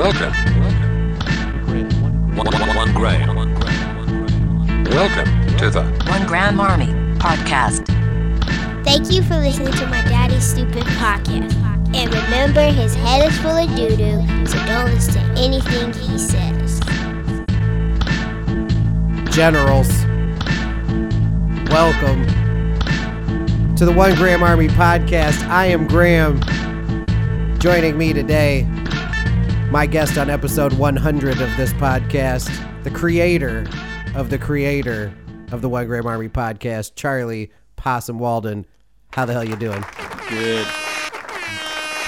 Welcome. One, one, one Gray. Welcome to the One Graham Army Podcast. Thank you for listening to my daddy's stupid podcast. And remember, his head is full of doo doo, so don't listen to anything he says. generals. Welcome to the One Graham Army podcast. I am Graham. Joining me today, my guest on episode 100 of this podcast, the creator of the creator of the One Graham Army podcast, Charlie Possum Walden. How the hell you doing? Good,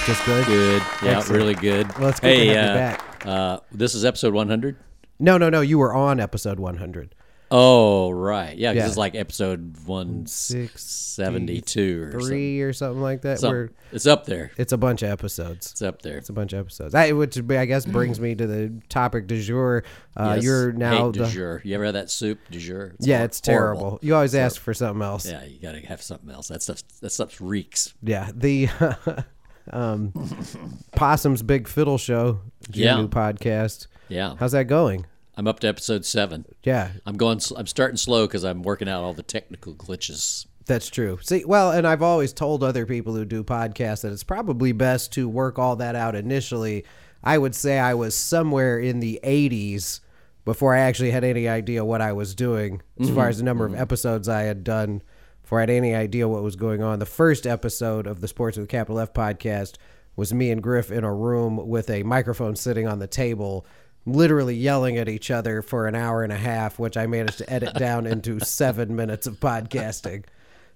Just good. good. Yeah, Excellent. really good. Well, it's good hey, to have you uh, back. Uh, this is episode 100. No, no, no. You were on episode 100. Oh, right. Yeah, 'cause Yeah. it's like episode 172 or something. Three or something like that. Some- Where it's up there. it's a bunch of episodes. It's up there. It's a bunch of episodes. I, which I guess brings me to the topic du jour. Uh, Yes. You're now Hate du the jour. You ever had that soup du jour? yeah, hor- it's terrible. horrible. You always ask for something else. Yeah, Yeah, you gotta have something else. That stuff. That stuff reeks. Yeah, the um, Possum's Big Fiddle Show, your Yeah. new podcast. Yeah, How's that going? I'm up to episode seven. Yeah, I'm going. I'm starting slow because I'm working out all the technical glitches. that's true. See, well, and I've always told other people who do podcasts that it's probably best to work all that out initially. I would say I was somewhere in the 80s before I actually had any idea what I was doing as far as the number of mm-hmm. episodes I had done before I had any idea what was going on. The first episode of the Sports with Capital F podcast was me and Griff in a room with a microphone sitting on the table, literally yelling at each other for an hour and a half, which I managed to edit down into seven minutes of podcasting.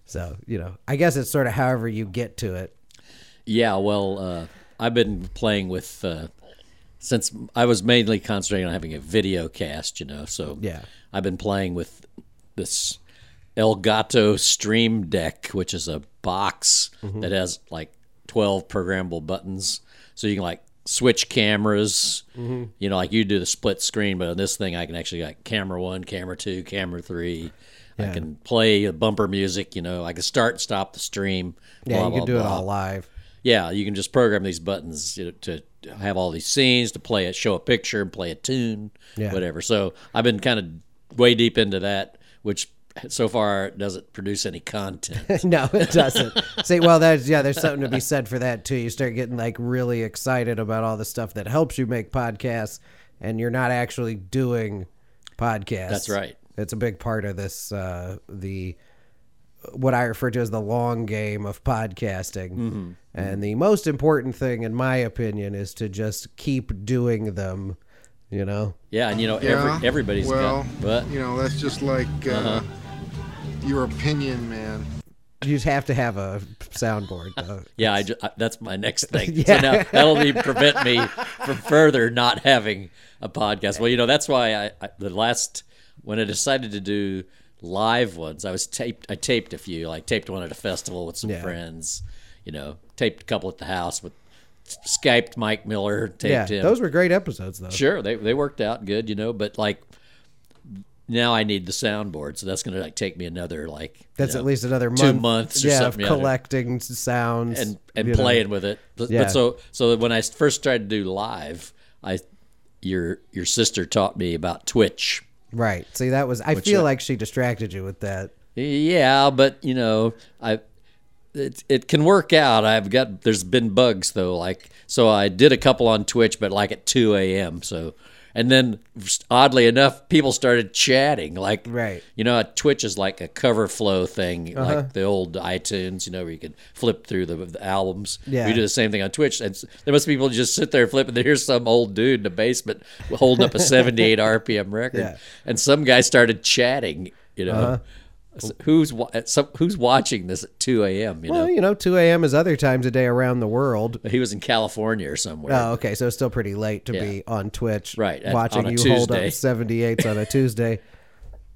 So, you know, I guess it's sort of however you get to it. Yeah, well, uh, I've been playing with uh, since I was mainly concentrating on having a video cast, you know. So Yeah. I've been playing with this Elgato Stream Deck, which is a box that has like twelve programmable buttons, so you can like switch cameras. Mm-hmm. You know, like you do the split screen, but on this thing, I can actually like camera one, camera two, camera three. I can play bumper music. You know, I can start and stop the stream. Yeah, blah, you can blah, do it all live. Yeah, you can just program these buttons you know, to have all these scenes, to play it, show a picture, and play a tune, Yeah. whatever. So I've been kind of way deep into that, which so far doesn't produce any content. no, it doesn't. See, well, that's yeah. There's something to be said for that too. You start getting like really excited about all the stuff that helps you make podcasts, and you're not actually doing podcasts. That's right. It's a big part of this. Uh, the what I refer to as the long game of podcasting, Mm-hmm. and the most important thing, in my opinion, is to just keep doing them. You know. yeah, and you know, Yeah, every, everybody's well, got, but you know, that's just like uh, Uh-huh. Your opinion, man. You just have to have a soundboard. Though. yeah, I ju- I- that's my next thing. Yeah. So now that'll even prevent me from further not having a podcast. Well, you know, that's why I, I the last when I decided to do live ones, I was taped. I taped a few, like taped one at a festival with some Yeah. friends. You know, taped a couple at the house with Skyped Mike Miller. Taped Yeah, him. those were great episodes, though. Sure, they they worked out good, you know, but like now I need the soundboard, so that's going to like take me another like That's know, at least another month, two months or yeah, something of collecting sounds and and you know. playing with it. But, Yeah. but so so when I first tried to do live, I your your sister taught me about Twitch. Right. See, that was. I feel like she distracted you with that. Yeah, but you know, I it it can work out. I've got there's been bugs though, like so I did a couple on Twitch, but like at two a.m. So and then oddly enough, people started chatting. Like Right. you know, Twitch is like a cover flow thing, Uh-huh. like the old iTunes. You know, where you can flip through the, the albums. Yeah. we do the same thing on Twitch. And there must be people who just sit there flipping. Here's some old dude in the basement holding up a 78 RPM record, Yeah. and some guy started chatting. You know. Uh-huh. So who's wa- some, who's watching this at 2 a.m. You Well, know, you know, 2 a.m. is other times a day around the world. he was in California or somewhere. Oh, okay. So it's still pretty late to Yeah. be on Twitch, Right, Watching on a you hold up Tuesday. 78s on a Tuesday.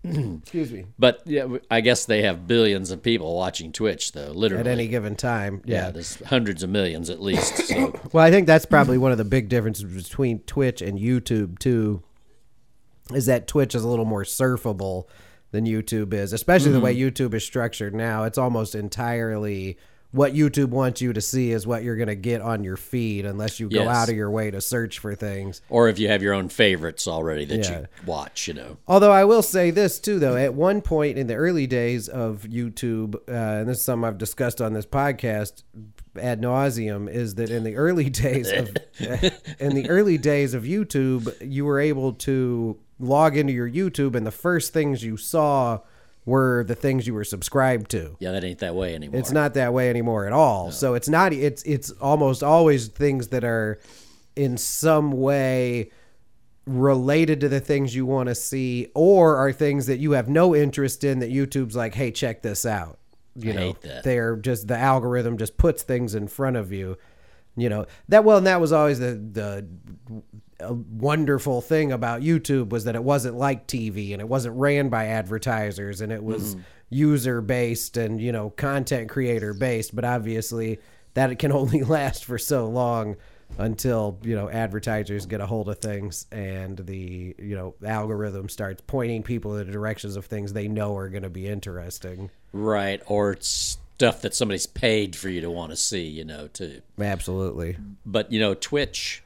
Excuse me. But yeah, I guess they have billions of people watching Twitch, though. Literally, At any given time, yeah, yeah. there's hundreds of millions at least. So Well, I think that's probably one of the big differences between Twitch and YouTube too. Is that Twitch is a little more surfable than YouTube is, especially the way Mm-hmm. YouTube is structured now. It's almost entirely what YouTube wants you to see is what you're going to get on your feed unless you go out of your way to search for things. Or if you have your own favorites already that Yeah. you watch, you know. Although I will say this too, though, at one point in the early days of YouTube, uh, and this is something I've discussed on this podcast ad nauseum, is that in the early days of in the early days of YouTube, you were able to log into your YouTube, and the first things you saw were the things you were subscribed to. Yeah, that ain't that way anymore. It's not that way anymore at all. So it's not. It's it's almost always things that are in some way related to the things you want to see, or are things that you have no interest in that YouTube's like, hey, check this out. You I know, they're just the algorithm just puts things in front of you. You know that well, and that was always the the a wonderful thing about YouTube was that it wasn't like TV and it wasn't ran by advertisers and it was mm-hmm. user based and you know content creator based. But obviously, that it can only last for so long until you know advertisers get a hold of things and the you know algorithm starts pointing people in the directions of things they know are going to be interesting. right. Or it's stuff that somebody's paid for you to want to see, you know, too. Absolutely. But, you know, Twitch,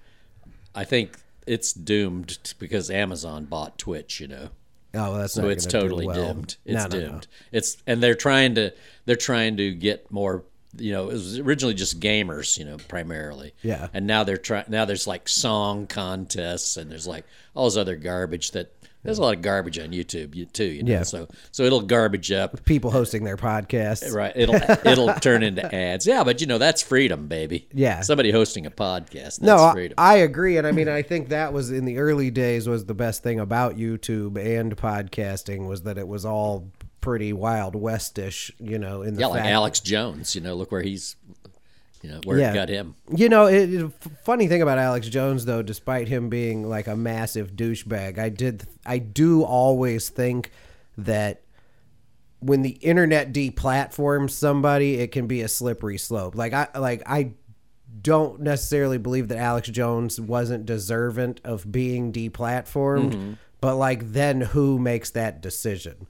I think it's doomed because Amazon bought Twitch, you know. Oh, well, that's So it's totally well. doomed. It's No, no, no. doomed. It's and they're trying to they're trying to get more. You know, it was originally just gamers, you know, primarily. Yeah. And now they're trying. Now there's like song contests, and there's like all this other garbage that. There's a lot of garbage on YouTube too, you know. Yeah. So so it'll garbage up, People hosting their podcasts. right? It'll it'll turn into ads. Yeah, but you know that's freedom, baby. Yeah. Somebody hosting a podcast. That's No, I, freedom. I agree, and I mean, I think that was in the early days was the best thing about YouTube and podcasting was that it was all pretty wild westish, you know. In the yeah, like Alex Jones. You know, look where he's. You know where Yeah. it got him. You know, it, it- funny thing about Alex Jones though, despite him being like a massive douchebag, I did, I do always think that when the internet deplatforms somebody, it can be a slippery slope. Like I, like I don't necessarily believe that Alex Jones wasn't deserving of being deplatformed, mm-hmm. but like then who makes that decision?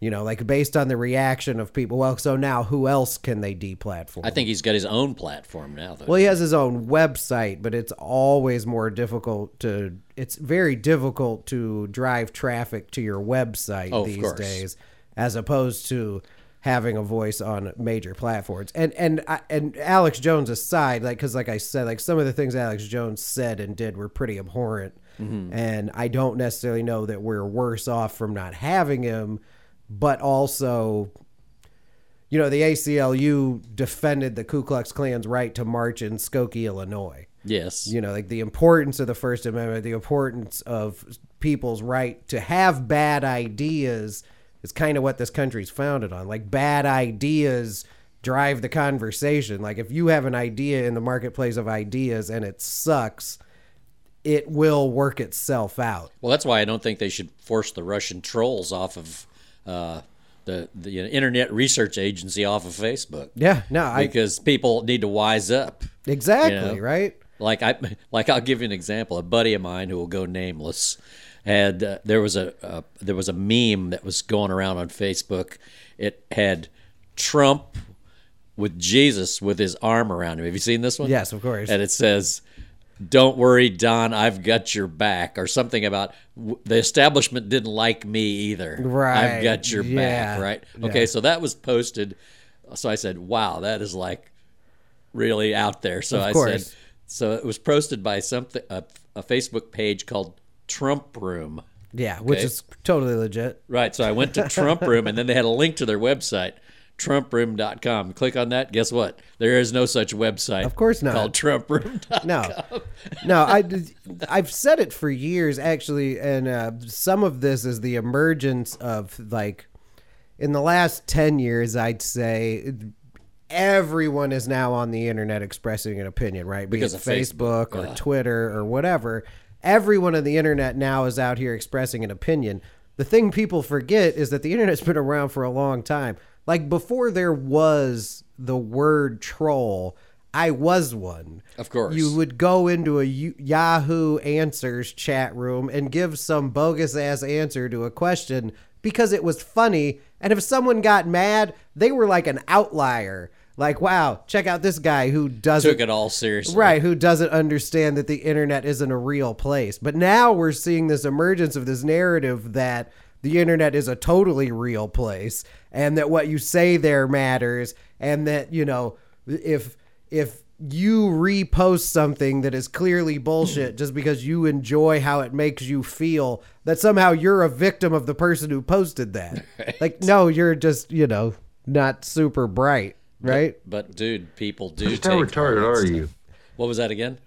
You know, like based on the reaction of people. Well, so now who else can they deplatform? I think he's got his own platform now, though. Well, he has his own website, but it's always more difficult to. It's very difficult to drive traffic to your website Oh, these days, as opposed to having a voice on major platforms. And and and Alex Jones aside, like because like I said, like some of the things Alex Jones said and did were pretty abhorrent, Mm-hmm. and I don't necessarily know that we're worse off from not having him, but also you know, the ACLU defended the Ku Klux Klan's right to march in Skokie, Illinois. yes. You know, like the importance of the First Amendment, the importance of people's right to have bad ideas is kind of what this country's founded on. Like, bad ideas drive the conversation. Like, if you have an idea in the marketplace of ideas and it sucks, it will work itself out. Well, that's why I don't think they should force the Russian trolls off of uh, the the you know, Internet Research Agency off of Facebook. Yeah, no, I because people need to wise up. exactly you know? right. Like I like I'll give you an example. A buddy of mine who will go nameless had uh, there was a uh, there was a meme that was going around on Facebook. It had Trump with Jesus with his arm around him. Have you seen this one? Yes, of course. And it says, "Don't worry, Don, I've got your back," or something about the establishment didn't like me either. Right. I've got your Yeah. back. Right. Yeah. Okay. So that was posted. So I said, "Wow, that is like really out there." So Of I course. said, "So it was posted by something a, a Facebook page called Trump Room." Yeah, which Okay. is totally legit. Right. So I went to Trump Room, and then they had a link to their website, TrumpRoom.com. Click on that. Guess what? There is no such website. Of course not. Called TrumpRoom.com. No, no, I, I've said it for years actually, and uh, some of this is the emergence of like in the last ten years, I'd say everyone is now on the internet expressing an opinion, right? Be Because Facebook. Facebook or Twitter or whatever. Everyone on the internet now is out here expressing an opinion. The thing people forget is that the internet's been around for a long time. Like before there was the word troll, I was one. Of course. You would go into a Yahoo Answers chat room and give some bogus ass answer to a question because it was funny. And if someone got mad, they were like an outlier. Like, wow, check out this guy who doesn't Took it all seriously. Right, who doesn't understand that the internet isn't a real place. But now we're seeing this emergence of this narrative that the internet is a totally real place and that what you say there matters and that, you know, if if you repost something that is clearly bullshit just because you enjoy how it makes you feel, that somehow you're a victim of the person who posted that. Like, no, you're just, you know, not super bright, right? But dude, people do. Just take how retarded are stuff. you? What was that again?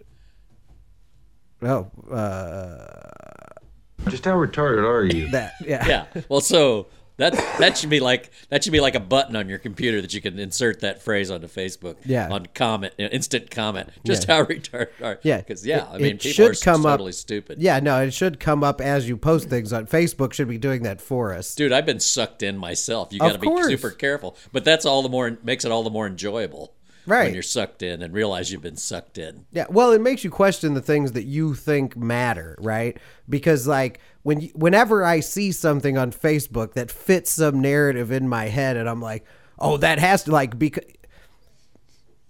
Oh, uh, Just how retarded are you? that, yeah. Yeah. Well, so that that should be like that should be like a button on your computer that you can insert that phrase onto Facebook. Yeah. On comment, instant comment. Just Yeah. how retarded are. Yeah, Because yeah, It- I mean, it people are should come up- totally stupid. Yeah, no, it should come up as you post things on Facebook. Should be doing that for us. Dude, I've been sucked in myself. You got to be super careful. But that's all the more makes it all the more enjoyable. Right. When you're sucked in and realize you've been sucked in. Yeah, well, it makes you question the things that you think matter, right? Because like when you, whenever I see something on Facebook that fits some narrative in my head, and I'm like, oh, that has to like because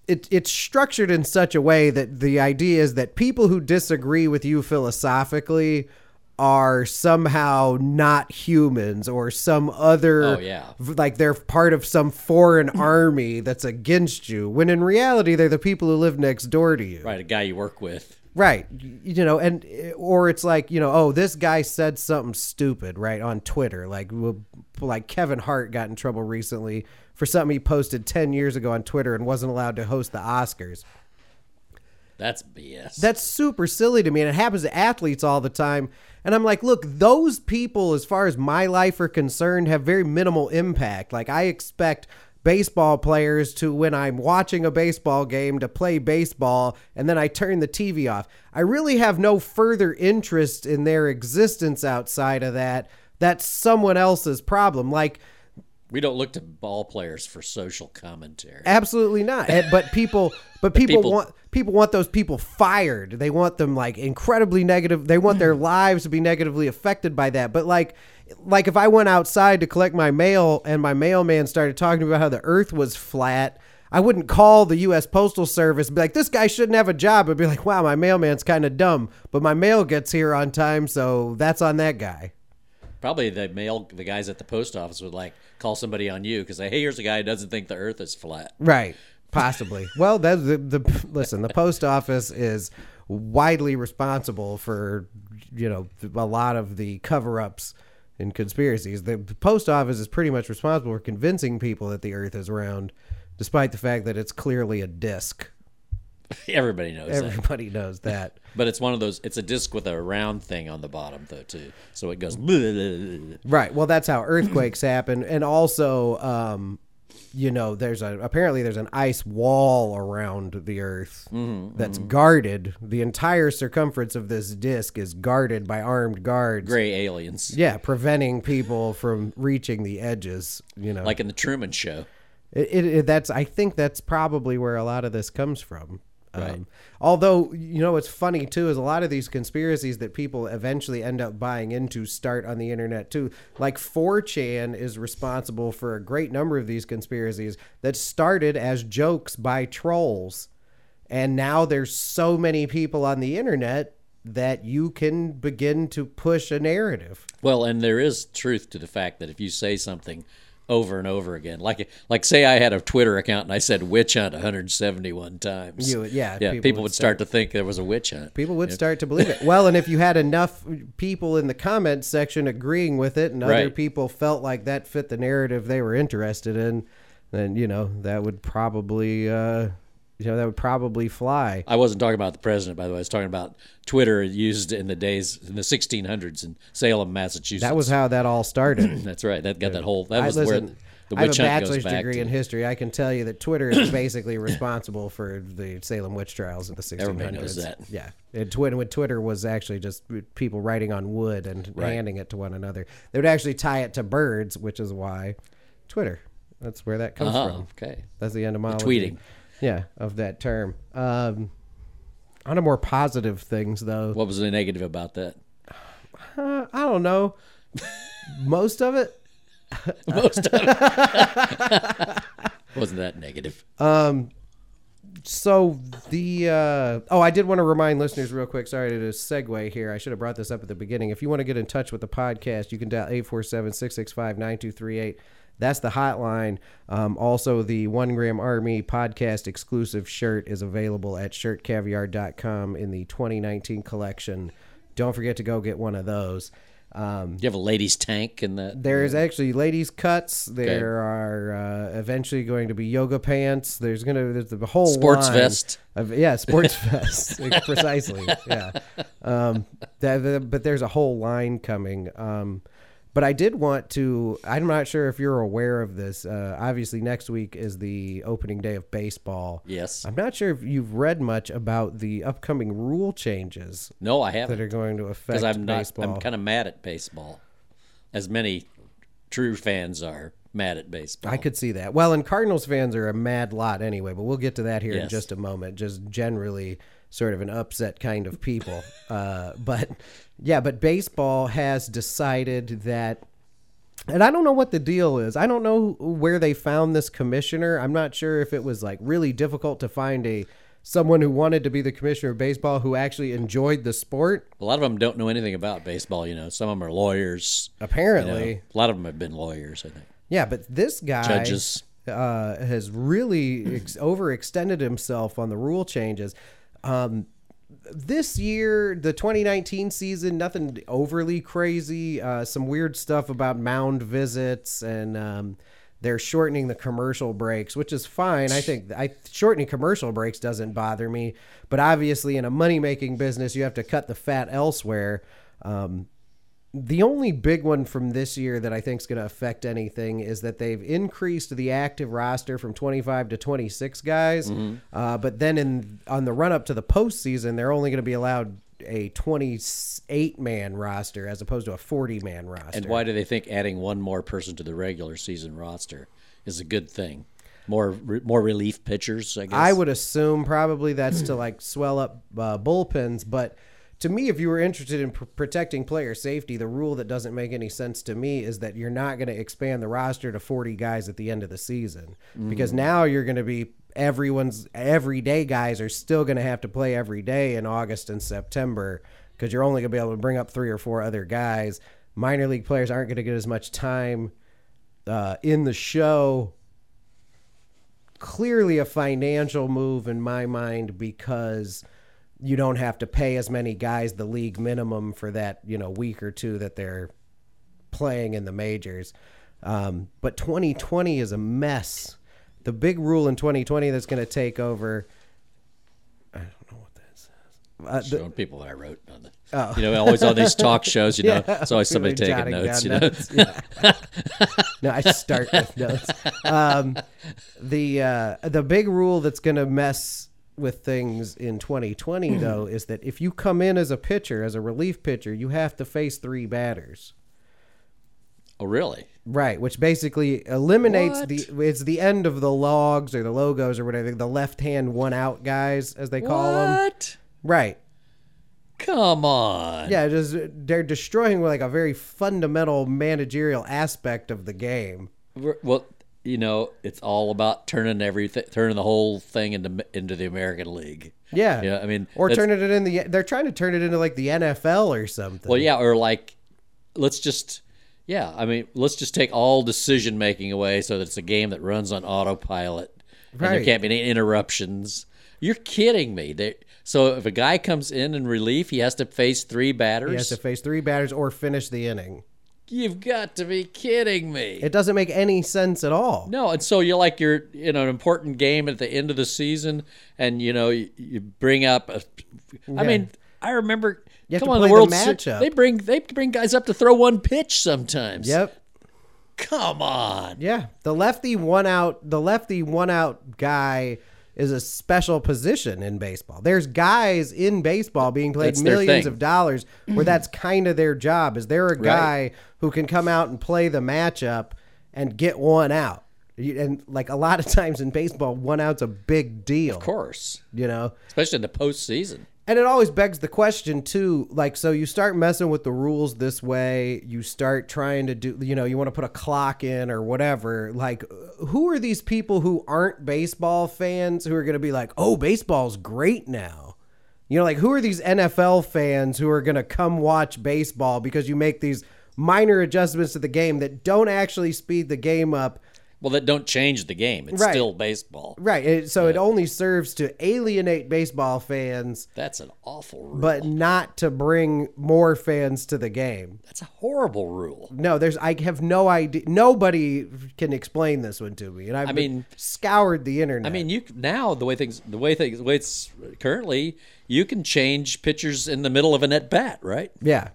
it it's structured in such a way that the idea is that people who disagree with you philosophically are somehow not humans or some other Oh, yeah. like they're part of some foreign army that's against you when in reality they're the people who live next door to you Right. A guy you work with. Right. You know, and eh, or it's like, you know, oh, this guy said something stupid, right, on Twitter. Like like Kevin Hart got in trouble recently for something he posted 10 years ago on Twitter and wasn't allowed to host the Oscars. That's BS. That's super silly to me and it happens to athletes all the time. And I'm like, look, those people as far as my life are concerned have very minimal impact. Like I expect baseball players to when I'm watching a baseball game to play baseball and then I turn the TV off. I really have no further interest in their existence outside of that. That's someone else's problem. Like we don't look to ball players for social commentary. Absolutely not. But people, but people, people- want people want those people fired. They want them like incredibly negative. They want their mm. lives to be negatively affected by that. But like, like if I went outside to collect my mail and my mailman started talking about how the Earth was flat. I wouldn't call the U.S. Postal Service and be like, this guy shouldn't have a job. I'd be like, wow, my mailman's kind of dumb, but my mail gets here on time, so that's on that guy. Probably the mail, the guys at the post office would like call somebody on you because hey, here's a guy who doesn't think the Earth is flat. Right. Possibly. well, that's the, the listen. The post office is widely responsible for you know a lot of the cover-ups and conspiracies. The post office is pretty much responsible for convincing people that the Earth is round, despite the fact that it's clearly a disc. Everybody knows that. Everybody knows that. But it's one of those. It's a disc with a round thing on the bottom though too, so it goes. Right. Well, that's how earthquakes happen, and also, um, you know, there's a apparently there's an ice wall around the Earth mm-hmm, that's mm-hmm. guarded. The entire circumference of this disk is guarded by armed guards. Gray aliens, Yeah, preventing people from reaching the edges. You know, like in the Truman Show. it, it, it- that's I think that's probably where a lot of this comes from. Right. Um, although you know what's funny too is a lot of these conspiracies that people eventually end up buying into start on the internet too. Like 4chan is responsible for a great number of these conspiracies that started as jokes by trolls. And now there's so many people on the internet that you can begin to push a narrative. Well, and there is truth to the fact that if you say something over and over again, like like say I had a Twitter account and I said witch hunt 171 times, You- yeah, yeah, people people, would would start to think there was a witch hunt. People would start to believe it. Well, and if you had enough people in the comments section agreeing with it, and other Right. people felt like that fit the narrative they were interested in, then you know that would probably, uh, you know, that would probably fly. I wasn't talking about the president, by the way. I was talking about Twitter used in the days in the 1600s in Salem, Massachusetts. That was how that all started. That's right. That got that whole. That I, was listen, where the I have witch a bachelor's degree to. in history. I can tell you that Twitter is basically responsible for the Salem witch trials in the 1600s. Everybody knows that. Yeah, and Twitter when Twitter was actually just people writing on wood and Right. handing it to one another. They would actually tie it to birds, which is why Twitter. That's where that comes Uh-huh, from. okay. That's the end of my tweeting. Yeah, of that term. Um, on a more positive things, though, What was the negative about that? uh, I don't know. Most of it. Most of it. Wasn't that negative? Um. So the uh, oh, I did want to remind listeners real quick. Sorry to segue here. I should have brought this up at the beginning. If you want to get in touch with the podcast, you can dial 847-665-9238. That's the hotline. Um, also, the One Graham Army podcast exclusive shirt is available at shirtcaviar.com in the 2019 collection. Don't forget to go get one of those. Um, Do you have a ladies' tank in that? There's actually ladies' cuts. There are uh, eventually going to be yoga pants. There's going to there's the whole Sports vest. Of, yeah, sports vest. Precisely. Yeah. Um, that- but there's a whole line coming. Um, but I did want to. I'm not sure if you're aware of this. Uh, obviously, next week is the opening day of baseball. Yes. I'm not sure if you've read much about the upcoming rule changes No, I haven't. that are going to affect Because I'm not. baseball. I'm kind of mad at baseball, as many true fans are mad at baseball. I could see that. Well, and Cardinals fans are a mad lot anyway, but we'll get to that here in just a moment. Just generally sort of an upset kind of people. uh, but yeah, but baseball has decided that. And I don't know what the deal is. I don't know where they found this commissioner. I'm not sure if it was like really difficult to find a someone who wanted to be the commissioner of baseball who actually enjoyed the sport. A lot of them don't know anything about baseball. You know, some of them are lawyers. you know. Apparently, a lot of them have been lawyers. I think. Yeah, but this guy Judges. uh, has really ex- overextended himself on the rule changes. Um, this year, the 2019 season, nothing overly crazy. Uh, some weird stuff about mound visits and. Um, they're shortening the commercial breaks, which is fine. I think I shortening commercial breaks doesn't bother me, but obviously in a money making business, you have to cut the fat elsewhere. Um, the only big one from this year that I think is going to affect anything is that they've increased the active roster from 25 to 26 guys. Uh, but then in on the run up to the postseason, they're only going to be allowed a 28 man roster as opposed to a 40 man roster. And why do they think adding one more person to the regular season roster is a good thing? More re- more relief pitchers, I guess. I would assume probably that's to like swell up uh, bullpens, but to me, if you were interested in pr- protecting player safety, the rule that doesn't make any sense to me is that you're not going to expand the roster to 40 guys at the end of the season. Because now you're going to be everyone's everyday guys are still going to have to play every day in August and September because you're only going to be able to bring up three or four other guys. Minor league players aren't going to get as much time uh, in the show. Clearly a financial move in my mind because you don't have to pay as many guys the league minimum for that you know week or two that they're playing in the majors. Um, but 2020 is a mess. The big rule in 2020 that's going to take over. I don't know what that says. Uh, the- showing people what I wrote on the. You know, always on these talk shows, you know, it's always somebody taking notes. You know, notes, yeah. no, I start with notes. Um, the uh, the big rule that's going to mess with things in 2020 mm. though is that if you come in as a pitcher, as a relief pitcher, you have to face three batters. oh, really? Right, which basically eliminates What? the it's the end of the logs or the logos or whatever, the left hand one out guys as they call them. What? Right. Come on. Yeah, just they're destroying like a very fundamental managerial aspect of the game. We're- Well, you know, it's all about turning everything, turning the whole thing into into the American League. Yeah. Yeah, I mean, or turning it in the they're trying to turn it into like the NFL or something. Well, yeah, or like, let's just, yeah, I mean, let's just take all decision making away so that it's a game that runs on autopilot and there can't be any interruptions. You're kidding me. They, so if a guy comes in in relief, he has to face three batters. He has to face three batters or finish the inning. You've got to be kidding me. It doesn't make any sense at all. No, and so you're like you're in an important game at the end of the season, and you know you, you bring up. A, I mean, I remember. You come on, the the World Ser- matchup. They bring they bring guys up to throw one pitch sometimes. Yep. Come on. Yeah. The lefty one out the lefty one out guy is a special position in baseball. There's guys in baseball being paid That's millions thing. of dollars where that's kind of their job. Is there a guy who can come out and play the matchup and get one out? And like a lot of times in baseball, one out's a big deal. Of course, You know? especially in the postseason. And it always begs the question too, like so you start messing with the rules this way, you start trying to do you know, you want to put a clock in or whatever. Like who are these people who aren't baseball fans who are going to be like, "Oh, baseball's great now." You know, like who are these NFL fans who are going to come watch baseball because you make these minor adjustments to the game that don't actually speed the game up Well, that don't change the game. It's Right. still baseball. Right. It, so it only serves to alienate baseball fans, That's an awful rule. but not to bring more fans to the game. that's a horrible rule. No, there's. I have no idea. Nobody can explain this one to me, and I've I mean- scoured the internet. I mean, you now the way things the way things the way it's currently, you can change pitchers in the middle of an at bat, right? yeah,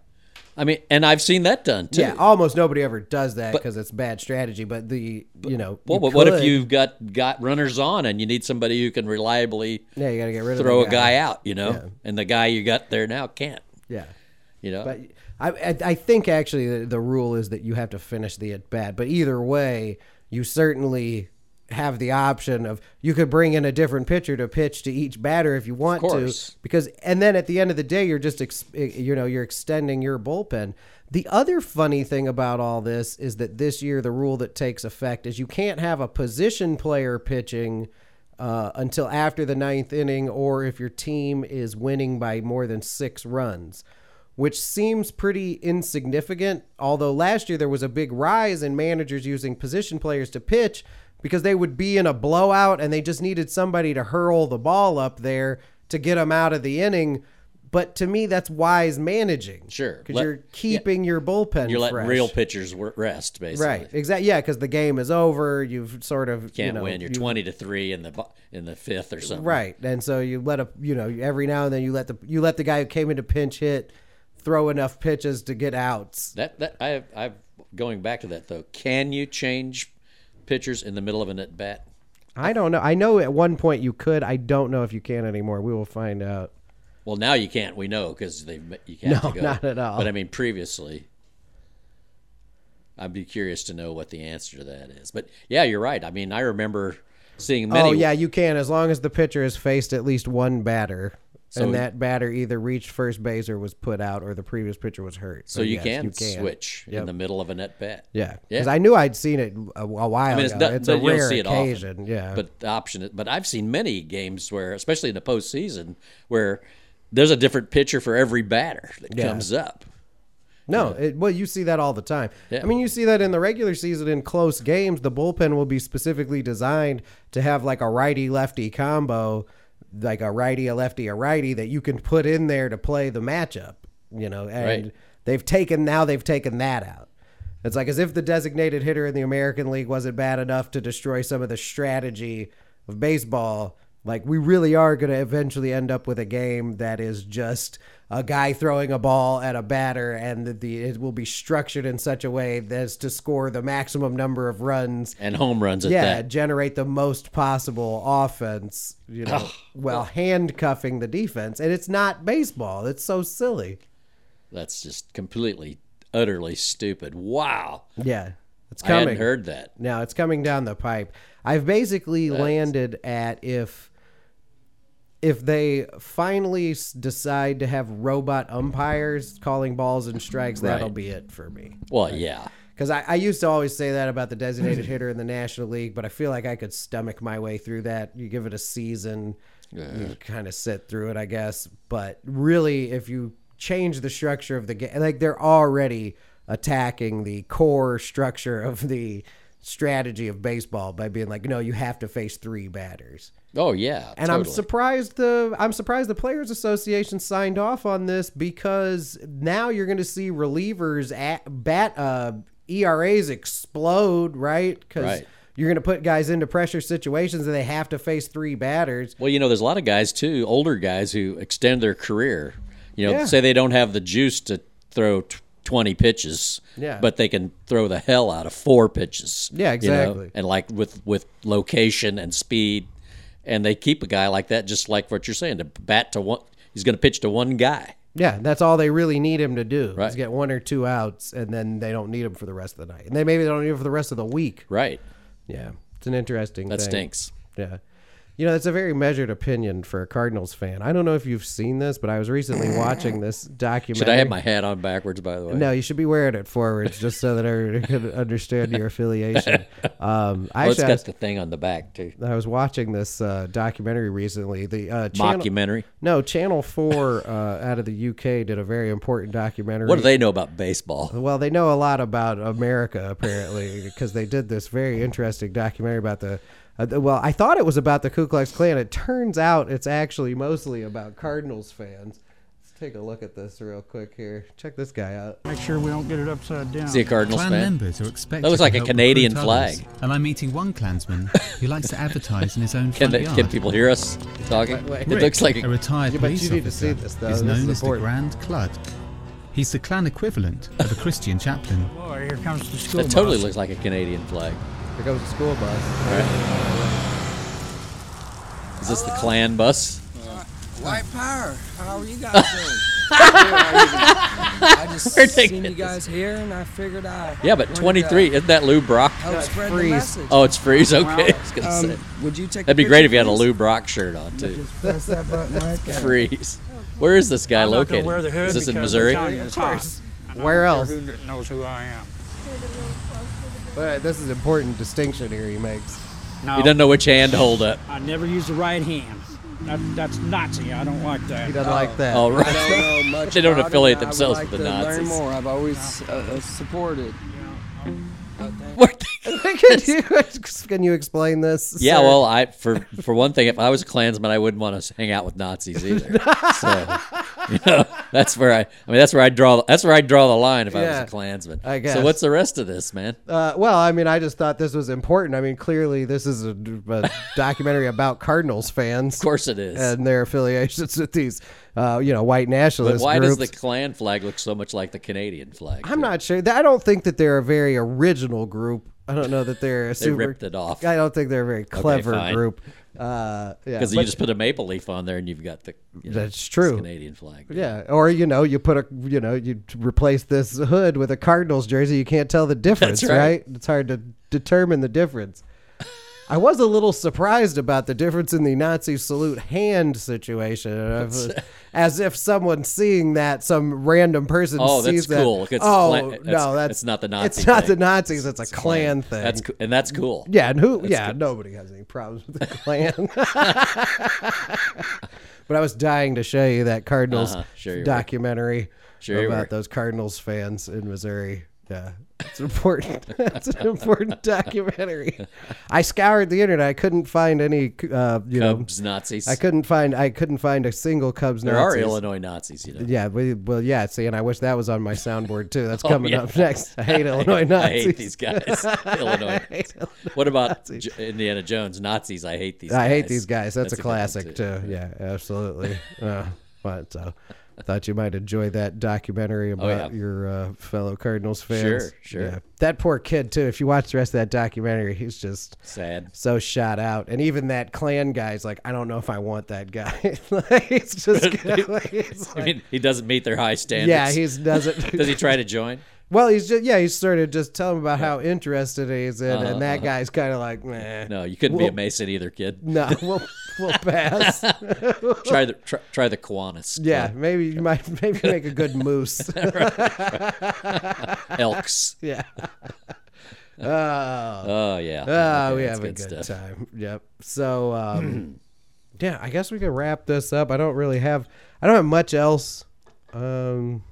I mean, and I've seen that done too. yeah. Almost nobody ever does that because it's bad strategy. But the you know, Well, you but what if you've got got runners on and you need somebody who can reliably Yeah, you got to get rid of throw a guy out, you know, and the guy you got there now can't, Yeah. you know. But I, I, I think actually the, the rule is that you have to finish the at bat. But either way, you certainly have the option of you could bring in a different pitcher to pitch to each batter if you want to because and then at the end of the day you're just ex, you know you're extending your bullpen the other funny thing about all this is that this year the rule that takes effect is you can't have a position player pitching uh, until after the ninth inning or if your team is winning by more than six runs which seems pretty insignificant. Although last year there was a big rise in managers using position players to pitch because they would be in a blowout and they just needed somebody to hurl the ball up there to get them out of the inning. But to me, that's wise managing. Sure. because you're keeping your bullpen. You're letting fresh. real pitchers rest, basically. Right, exactly. Yeah, because the game is over. You've sort of Can't you know, win. You're you- twenty to three in the in the fifth or something. Right, and so you let a you know every now and then you let the you let the guy who came in to pinch hit throw enough pitches to get outs. That that I I've going back to that though. Can you change pitchers in the middle of an at bat? I don't know. I know at one point you could. I don't know if you can anymore. We will find out. Well, now you can't. We know because they you can't. No, go. not at all. But I mean, previously, I'd be curious to know what the answer to that is. But yeah, you're right. I mean, I remember seeing oh, many. oh yeah, you can as long as the pitcher has faced at least one batter, So- and that batter either reached first base or was put out, or the previous pitcher was hurt. So you, yes, can you can switch Yep. in the middle of a net bat. Yeah, Yeah. because I knew I'd seen it a, a while I mean, it's, ago. not, it's a rare see it occasion. often. Yeah, But the option, but I've seen many games where, especially in the postseason, where there's a different pitcher for every batter that Yeah. comes up. No, it, well, you see that all the time. Yeah. I mean, you see that in the regular season in close games. The bullpen will be specifically designed to have like a righty lefty combo, like a righty, a lefty, a righty that you can put in there to play the matchup. You know, and Right. they've taken now they've taken that out. It's like as if the designated hitter in the American League wasn't bad enough to destroy some of the strategy of baseball. Like we really are going to eventually end up with a game that is just a guy throwing a ball at a batter, and the, the it will be structured in such a way as to score the maximum number of runs. And home runs at Yeah, that. generate the most possible offense. You know, while handcuffing the defense, and it's not baseball. It's so silly. That's just completely, utterly stupid. Wow. Yeah, it's I coming. hadn't heard that. Now it's coming down the pipe. I've basically landed at if if they finally decide to have robot umpires calling balls and strikes, that'll be it for me. Well, yeah. Because I, I used to always say that about the designated hitter in the National League, but I feel like I could stomach my way through that. You give it a season, you kind of sit through it, I guess. But really, if you change the structure of the game, like they're already attacking the core structure of the strategy of baseball by being like, no, you have to face three batters. Oh, yeah. And I'm surprised the I'm surprised the Players Association signed off on this because now you're going to see relievers at bat uh, ERAs explode, right? Because Right. you're going to put guys into pressure situations and they have to face three batters. Well, you know, there's a lot of guys too, older guys who extend their career. You know, Yeah. say they don't have the juice to throw t- 20 pitches, Yeah. but they can throw the hell out of four pitches. Yeah, you know, exactly. And like with with location and speed, and they keep a guy like that, just like what you're saying, to bat to one. He's going to pitch to one guy. Yeah, that's all they really need him to do. Right. Is get one or two outs, and then they don't need him for the rest of the night, and they maybe they don't need him for the rest of the week. Right. Yeah, it's an interesting. That thing. stinks. Yeah. You know, it's a very measured opinion for a Cardinals fan. I don't know if you've seen this, but I was recently watching this documentary. Should I have my hat on backwards? By the way, No, you should be wearing it forwards just so that everyone can understand your affiliation. Um, I Oh, it's actually, I got the thing on the back too. I was watching this uh, documentary recently. The uh, channel, Mockumentary. no, Channel Four uh, out of the UK did a very important documentary. What do they know about baseball? Well, they know a lot about America apparently because they did this very interesting documentary about the. Uh, well, I thought it was about the Ku Klux Klan. It turns out it's actually mostly about Cardinals fans. Let's take a look at this real quick here. Check this guy out. Make sure we don't get it upside down. Is he a Cardinals Clan fan? members are expected That looks to like a Canadian recruit others, flag. And I'm meeting one Klansman who likes to advertise in his own Can front they, yard. can people hear us talking? wait. It looks like a a, retired Yeah, but police you need to officer see this, though. is This is known as the. Grand Kludd. He's the clan equivalent of a Christian chaplain. Boy, here comes the school that totally looks like a Canadian flag. Here goes the school bus. Is this the Klan bus? White Power, how are you guys doing? I just Where'd they seen you guys here, and I figured I Yeah, but 23 isn't that Lou Brock? help spread Freeze. the message. Oh, it's freeze. Okay, I was gonna Um, say would you take? that'd be great if you had a please? Lou Brock shirt on too. Just press that button right there. Freeze. Where is this guy I'm not located? wear the hood Is this in Missouri? I'm telling you, it's hot. And I Where else? Who knows who I am? But this is an important distinction here he makes. No, He doesn't know which hand to hold up. I never use the right hand. That, that's Nazi. I don't like that. He doesn't like that. Oh, I right. don't know much They don't about affiliate but I would themselves like with the to Learn Nazis. more. I've always uh, uh, supported. What? can, you, can you explain this? Yeah, sir? well, I for for one thing, if I was a Klansman, I wouldn't want to hang out with Nazis either. so, you know, that's where I. I mean, that's where I draw. That's where I draw the line if I was a Klansman. I guess. So, what's the rest of this, man? Uh, well, I mean, I just thought this was important. I mean, clearly, this is a, a documentary about Cardinals fans. Of course, it is. and their affiliations with these, uh, you know, white nationalist. but why groups. does the Klan flag look so much like the Canadian flag? I'm too? not sure. I don't think that they're a very original group. I don't know that they're a They super. ripped it off I don't think they're a very clever fine. group. Uh, yeah, because you just put a maple leaf on there and you've got the. You know, That's true. Canadian flag. Yeah, or you know, you put a you know, you replace this hood with a Cardinals jersey, you can't tell the difference, right. right. It's hard to determine the difference. I was a little surprised about the difference in the Nazi salute hand situation, of- as if someone seeing that, some random person Oh, sees that's that. cool. It's oh that's- no, that's it's not the Nazi It's not thing. the Nazis. It's, a Klan thing. That's co- and that's cool. Yeah, and who? yeah, nobody has any problems with the Klan. but I was dying to show you that Cardinals Uh-huh, sure you documentary Sure you about were. those Cardinals fans in Missouri. Yeah, it's important. it's an important documentary. I scoured the internet. I couldn't find any. Uh, you Cubs Nazis. know, I couldn't find. I couldn't find a single Cubs. there Nazis. are Illinois Nazis, you know. Yeah, we, well, yeah. See, and I wish that was on my soundboard too. That's Oh, coming yeah. up next. I hate Illinois I Nazis. hate these guys. Illinois. I hate What about J- Indiana Jones? Nazis. I hate these. I guys. hate these guys. That's, a, good one, classic too. Yeah, absolutely. uh, but so I thought you might enjoy that documentary about Oh, yeah. your uh, fellow Cardinals fans. Sure, sure. Yeah. That poor kid too. If you watch the rest of that documentary, he's just Sad. so shot out. And even that Klan guy's like, I don't know if I want that guy. like, it's just like, it's I mean, he doesn't meet their high standards. yeah, he's doesn't. Does he try to join? Well, he's just yeah. He's sort of just telling about how interested he is in, Uh-huh, and that uh-huh. guy's kind of like, nah. No, you couldn't be a Mason either, kid. No, we'll we'll pass. Try the try, try the Kiwanis. Yeah, maybe you might maybe make a good moose. Elks. yeah. Oh, Oh yeah. oh, Okay, we have a good stuff. time. Yep. So, um, yeah, I guess we could wrap this up. I don't really have, I don't have much else. Um,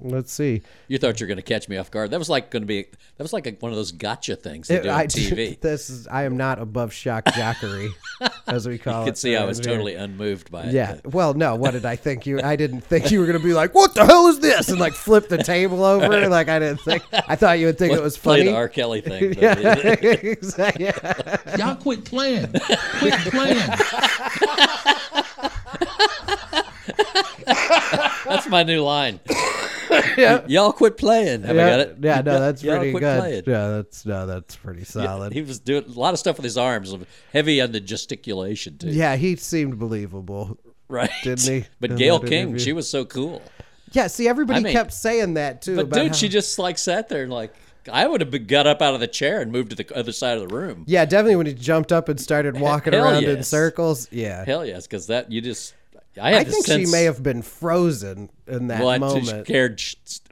let's see. You thought you were going to catch me off guard. That was like going to be. That was like a, one of those gotcha things they do on I, TV. this is, I am not above shock jockery, as we call You it. You could see I was here. totally unmoved by it. Yeah. but- Well, no. What did I think you? I didn't think you were gonna be like, "What the hell is this?" and like flip the table over. Like I didn't think. I thought you would think it was Play funny. the R. Kelly thing. yeah. exactly. Yeah. Y'all quit playing. Quit playing. That's my new line. Yeah. Y'all quit playing. Have I yeah. got it? Yeah. No, that's Y'all pretty good. playing. Yeah. That's no. That's pretty solid. He was doing a lot of stuff with his arms, heavy on the gesticulation too. Yeah, he seemed believable. right. Didn't he, But in Gayle King, interview? she was so cool. Yeah, see, everybody I mean- kept saying that too. But dude, how- she just like sat there and like I would have got up out of the chair and moved to the other side of the room. Yeah, definitely when he jumped up and started walking around in circles. Yeah. Hell yes, because that you just. I I think sense, she may have been frozen in that well, moment. scared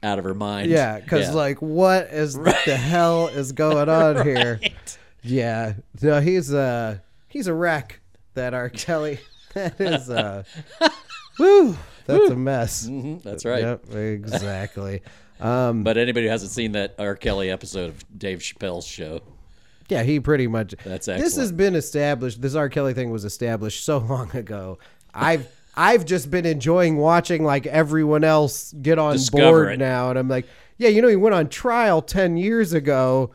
out of her mind. Yeah, because like, what is the hell is going on here? Yeah, no, he's uh he's a wreck. That R. Kelly. That is uh, woo, that's a mess. Mhm, that's right. Yep, exactly. Um, But anybody who hasn't seen that R. Kelly episode of Dave Chappelle's show, Yeah, he pretty much. That's This has been established. This R. Kelly thing was established so long ago. I've I've just been enjoying watching like everyone else get on Discover board it. now, and I'm like, yeah, you know, he went on trial ten years ago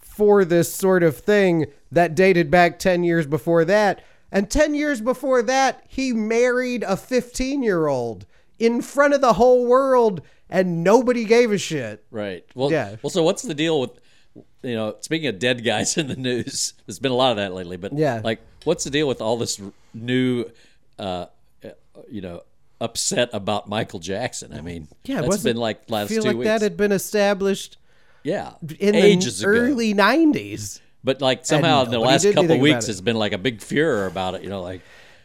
for this sort of thing that dated back ten years before that, and ten years before that, he married a 15 year old in front of the whole world, and nobody gave a shit. right? Well, Yeah. Well, so what's the deal with you know? Speaking of dead guys in the news, there's been a lot of that lately. But Yeah. like, what's the deal with all this new, uh, uh, you know, upset about Michael Jackson? I mean, Yeah, it that's wasn't- been like last feel two like weeks. that had been established yeah, in ages the ago. early 90s. But like somehow in the last couple weeks, it. it's been like a big furor about it. You know, like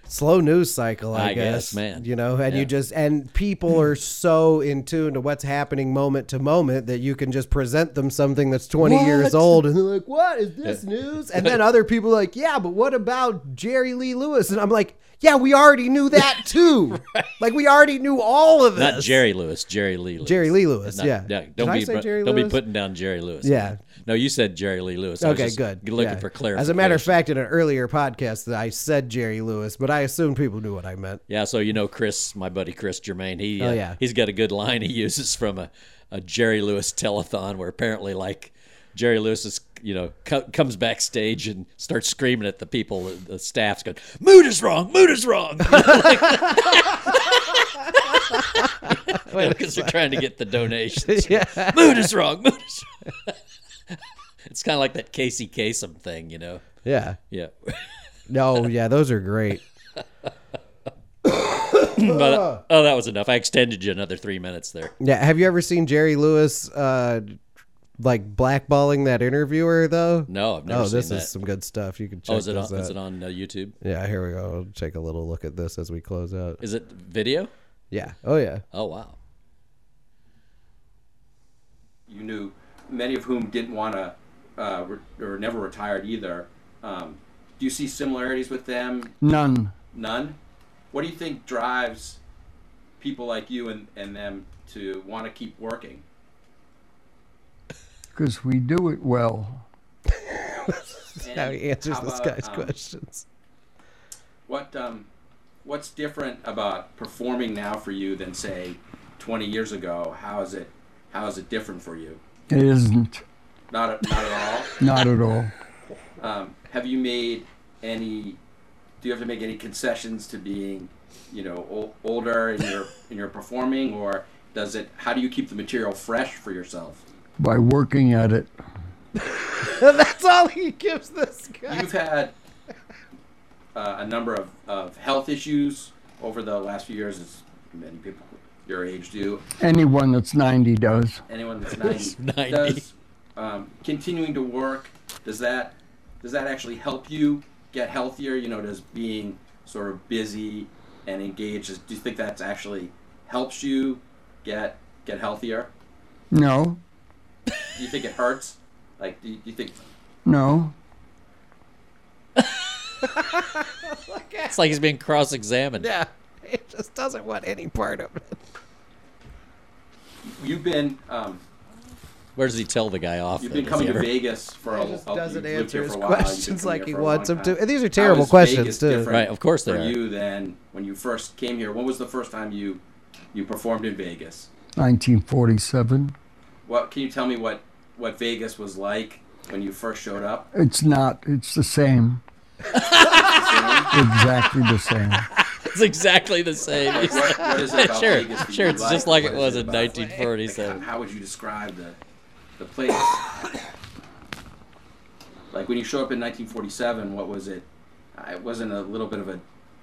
slow news cycle i, I guess, man. you know and Yeah. you just and people are so in tune to what's happening moment to moment that you can just present them something that's 20 years old and they're like what is this news and then other people are like yeah but what about jerry lee lewis and i'm like yeah we already knew that too like we already knew all of this not Jerry Lewis, Jerry Lee Lewis. Jerry Lee Lewis, Not- yeah. Don't Did be don't be putting down Jerry Lewis. Yeah. No, you said Jerry Lee Lewis. I Okay, good. Looking Yeah. for clarification. As a matter of fact, in an earlier podcast, that I said Jerry Lewis, but I assumed people knew what I meant. Yeah, so you know Chris, my buddy Chris Germain. He Oh, uh, yeah. he's got a good line he uses from a, a Jerry Lewis telethon where apparently like Jerry Lewis is you know co- comes backstage and starts screaming at the people, the, staff's going, "Mood is wrong, mood is wrong," because they're trying to get the donations. Yeah. mood is wrong, mood is wrong. it's kind of like that Casey Kasem thing, you know. Yeah. Yeah. No, yeah, those are great. but, oh, that was enough. I extended you another three minutes there. Yeah, have you ever seen Jerry Lewis uh like blackballing that interviewer though? No, I've never Oh, seen this that. is some good stuff. You can check Oh, is it this on, is it on uh, YouTube? Yeah, here we go. I'll take a little look at this as we close out. Is it video? Yeah. Oh yeah. Oh wow. you knew, many of whom didn't want to, uh, re- or never retired either. Um, do you see similarities with them? None. None. What do you think drives people like you and, and them to want to keep working? Because we do it well. And How he answers how this about, guy's um, questions. What um, what's different about performing now for you than say 20 years ago? How is it how is it different for you? It isn't. Not at, not at all. Not at all. Um, have you made any? Do you have to make any concessions to being, you know, ol- older in your in your performing, or does it? How do you keep the material fresh for yourself? By working at it. That's all he gives this guy. You've had uh, a number of, of health issues over the last few years, as many people your age do. Anyone that's 90 does. Anyone that's 90, 90. does um, continuing to work does that does that actually help you get healthier? You know, does being sort of busy and engaged? Do you think that actually helps you get get healthier? No. Do you think it hurts? Like, do you, do you think? No. It's like he's being cross-examined. Yeah. He just doesn't want any part of it. You've been um, Where does he tell the guy off? you've been coming to ever- Vegas for a He just a- doesn't you've lived answer here his for a while, you've been questions like he wants long him to. And these are terrible is questions, Vegas too. different Right, of course they for are. you then when you first came here. When was the first time you you performed in Vegas? 1947. What can you tell me what what Vegas was like when you first showed up? It's not. It's the same. exactly the same. It's exactly the same. Like, what, what is it about sure, Vegas that sure. you It's like? just like What it is was in about- 1947. How would you describe the the place? like when you show up in 1947, what was it? Uh, It wasn't a little bit of a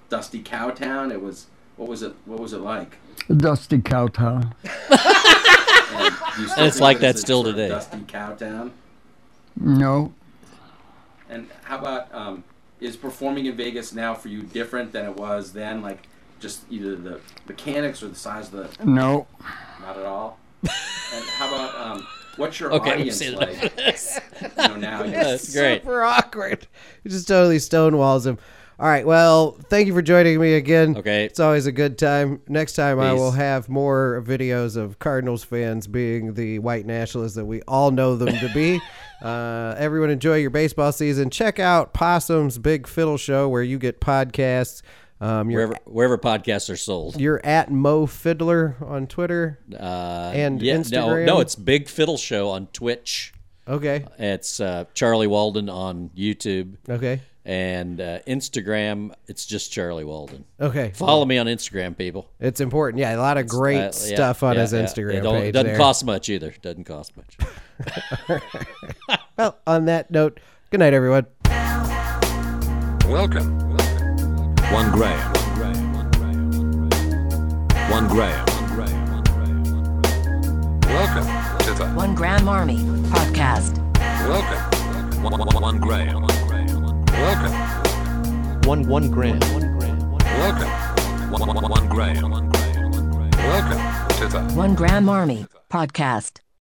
dusty cow town. It was. What was it? What was it like? A dusty cow town. And Do you still And it's like that still today. Dusty cow town. No. And how about um, is performing in Vegas now for you different than it was then? Like just either the mechanics or the size of the No. not at all. and how about um, what's your Okay, audience like? enough of this. you know now. you're- That's great. Super awkward. He just totally stonewalls him. All right. Well, thank you for joining me again. Okay. It's always a good time. Next time, I will have more videos of Cardinals fans being the white nationalists that we all know them to be. Uh, everyone, enjoy your baseball season. Check out Possum's Big Fiddle Show, where you get podcasts. Um, Wherever wherever podcasts are sold. you're at Mo Fiddler on Twitter. Uh, And yeah, No, no, it's Big Fiddle Show on Twitch. Okay. It's uh, Charlie Walden on YouTube. Okay. And uh, Instagram, it's just Charlie Walden. Okay. Follow me on Instagram, people. It's important. Yeah, a lot of great Uh, yeah, stuff on yeah, his yeah. Instagram It page. doesn't there. cost much either. Doesn't cost much. Well, on that note, good night, everyone. Welcome. One gram. One gram. Welcome to the One Graham Army Podcast. Welcome. One, one, one gram. Welcome. One one gram. Welcome. One, one, one gram. Welcome to the One Graham Army Podcast.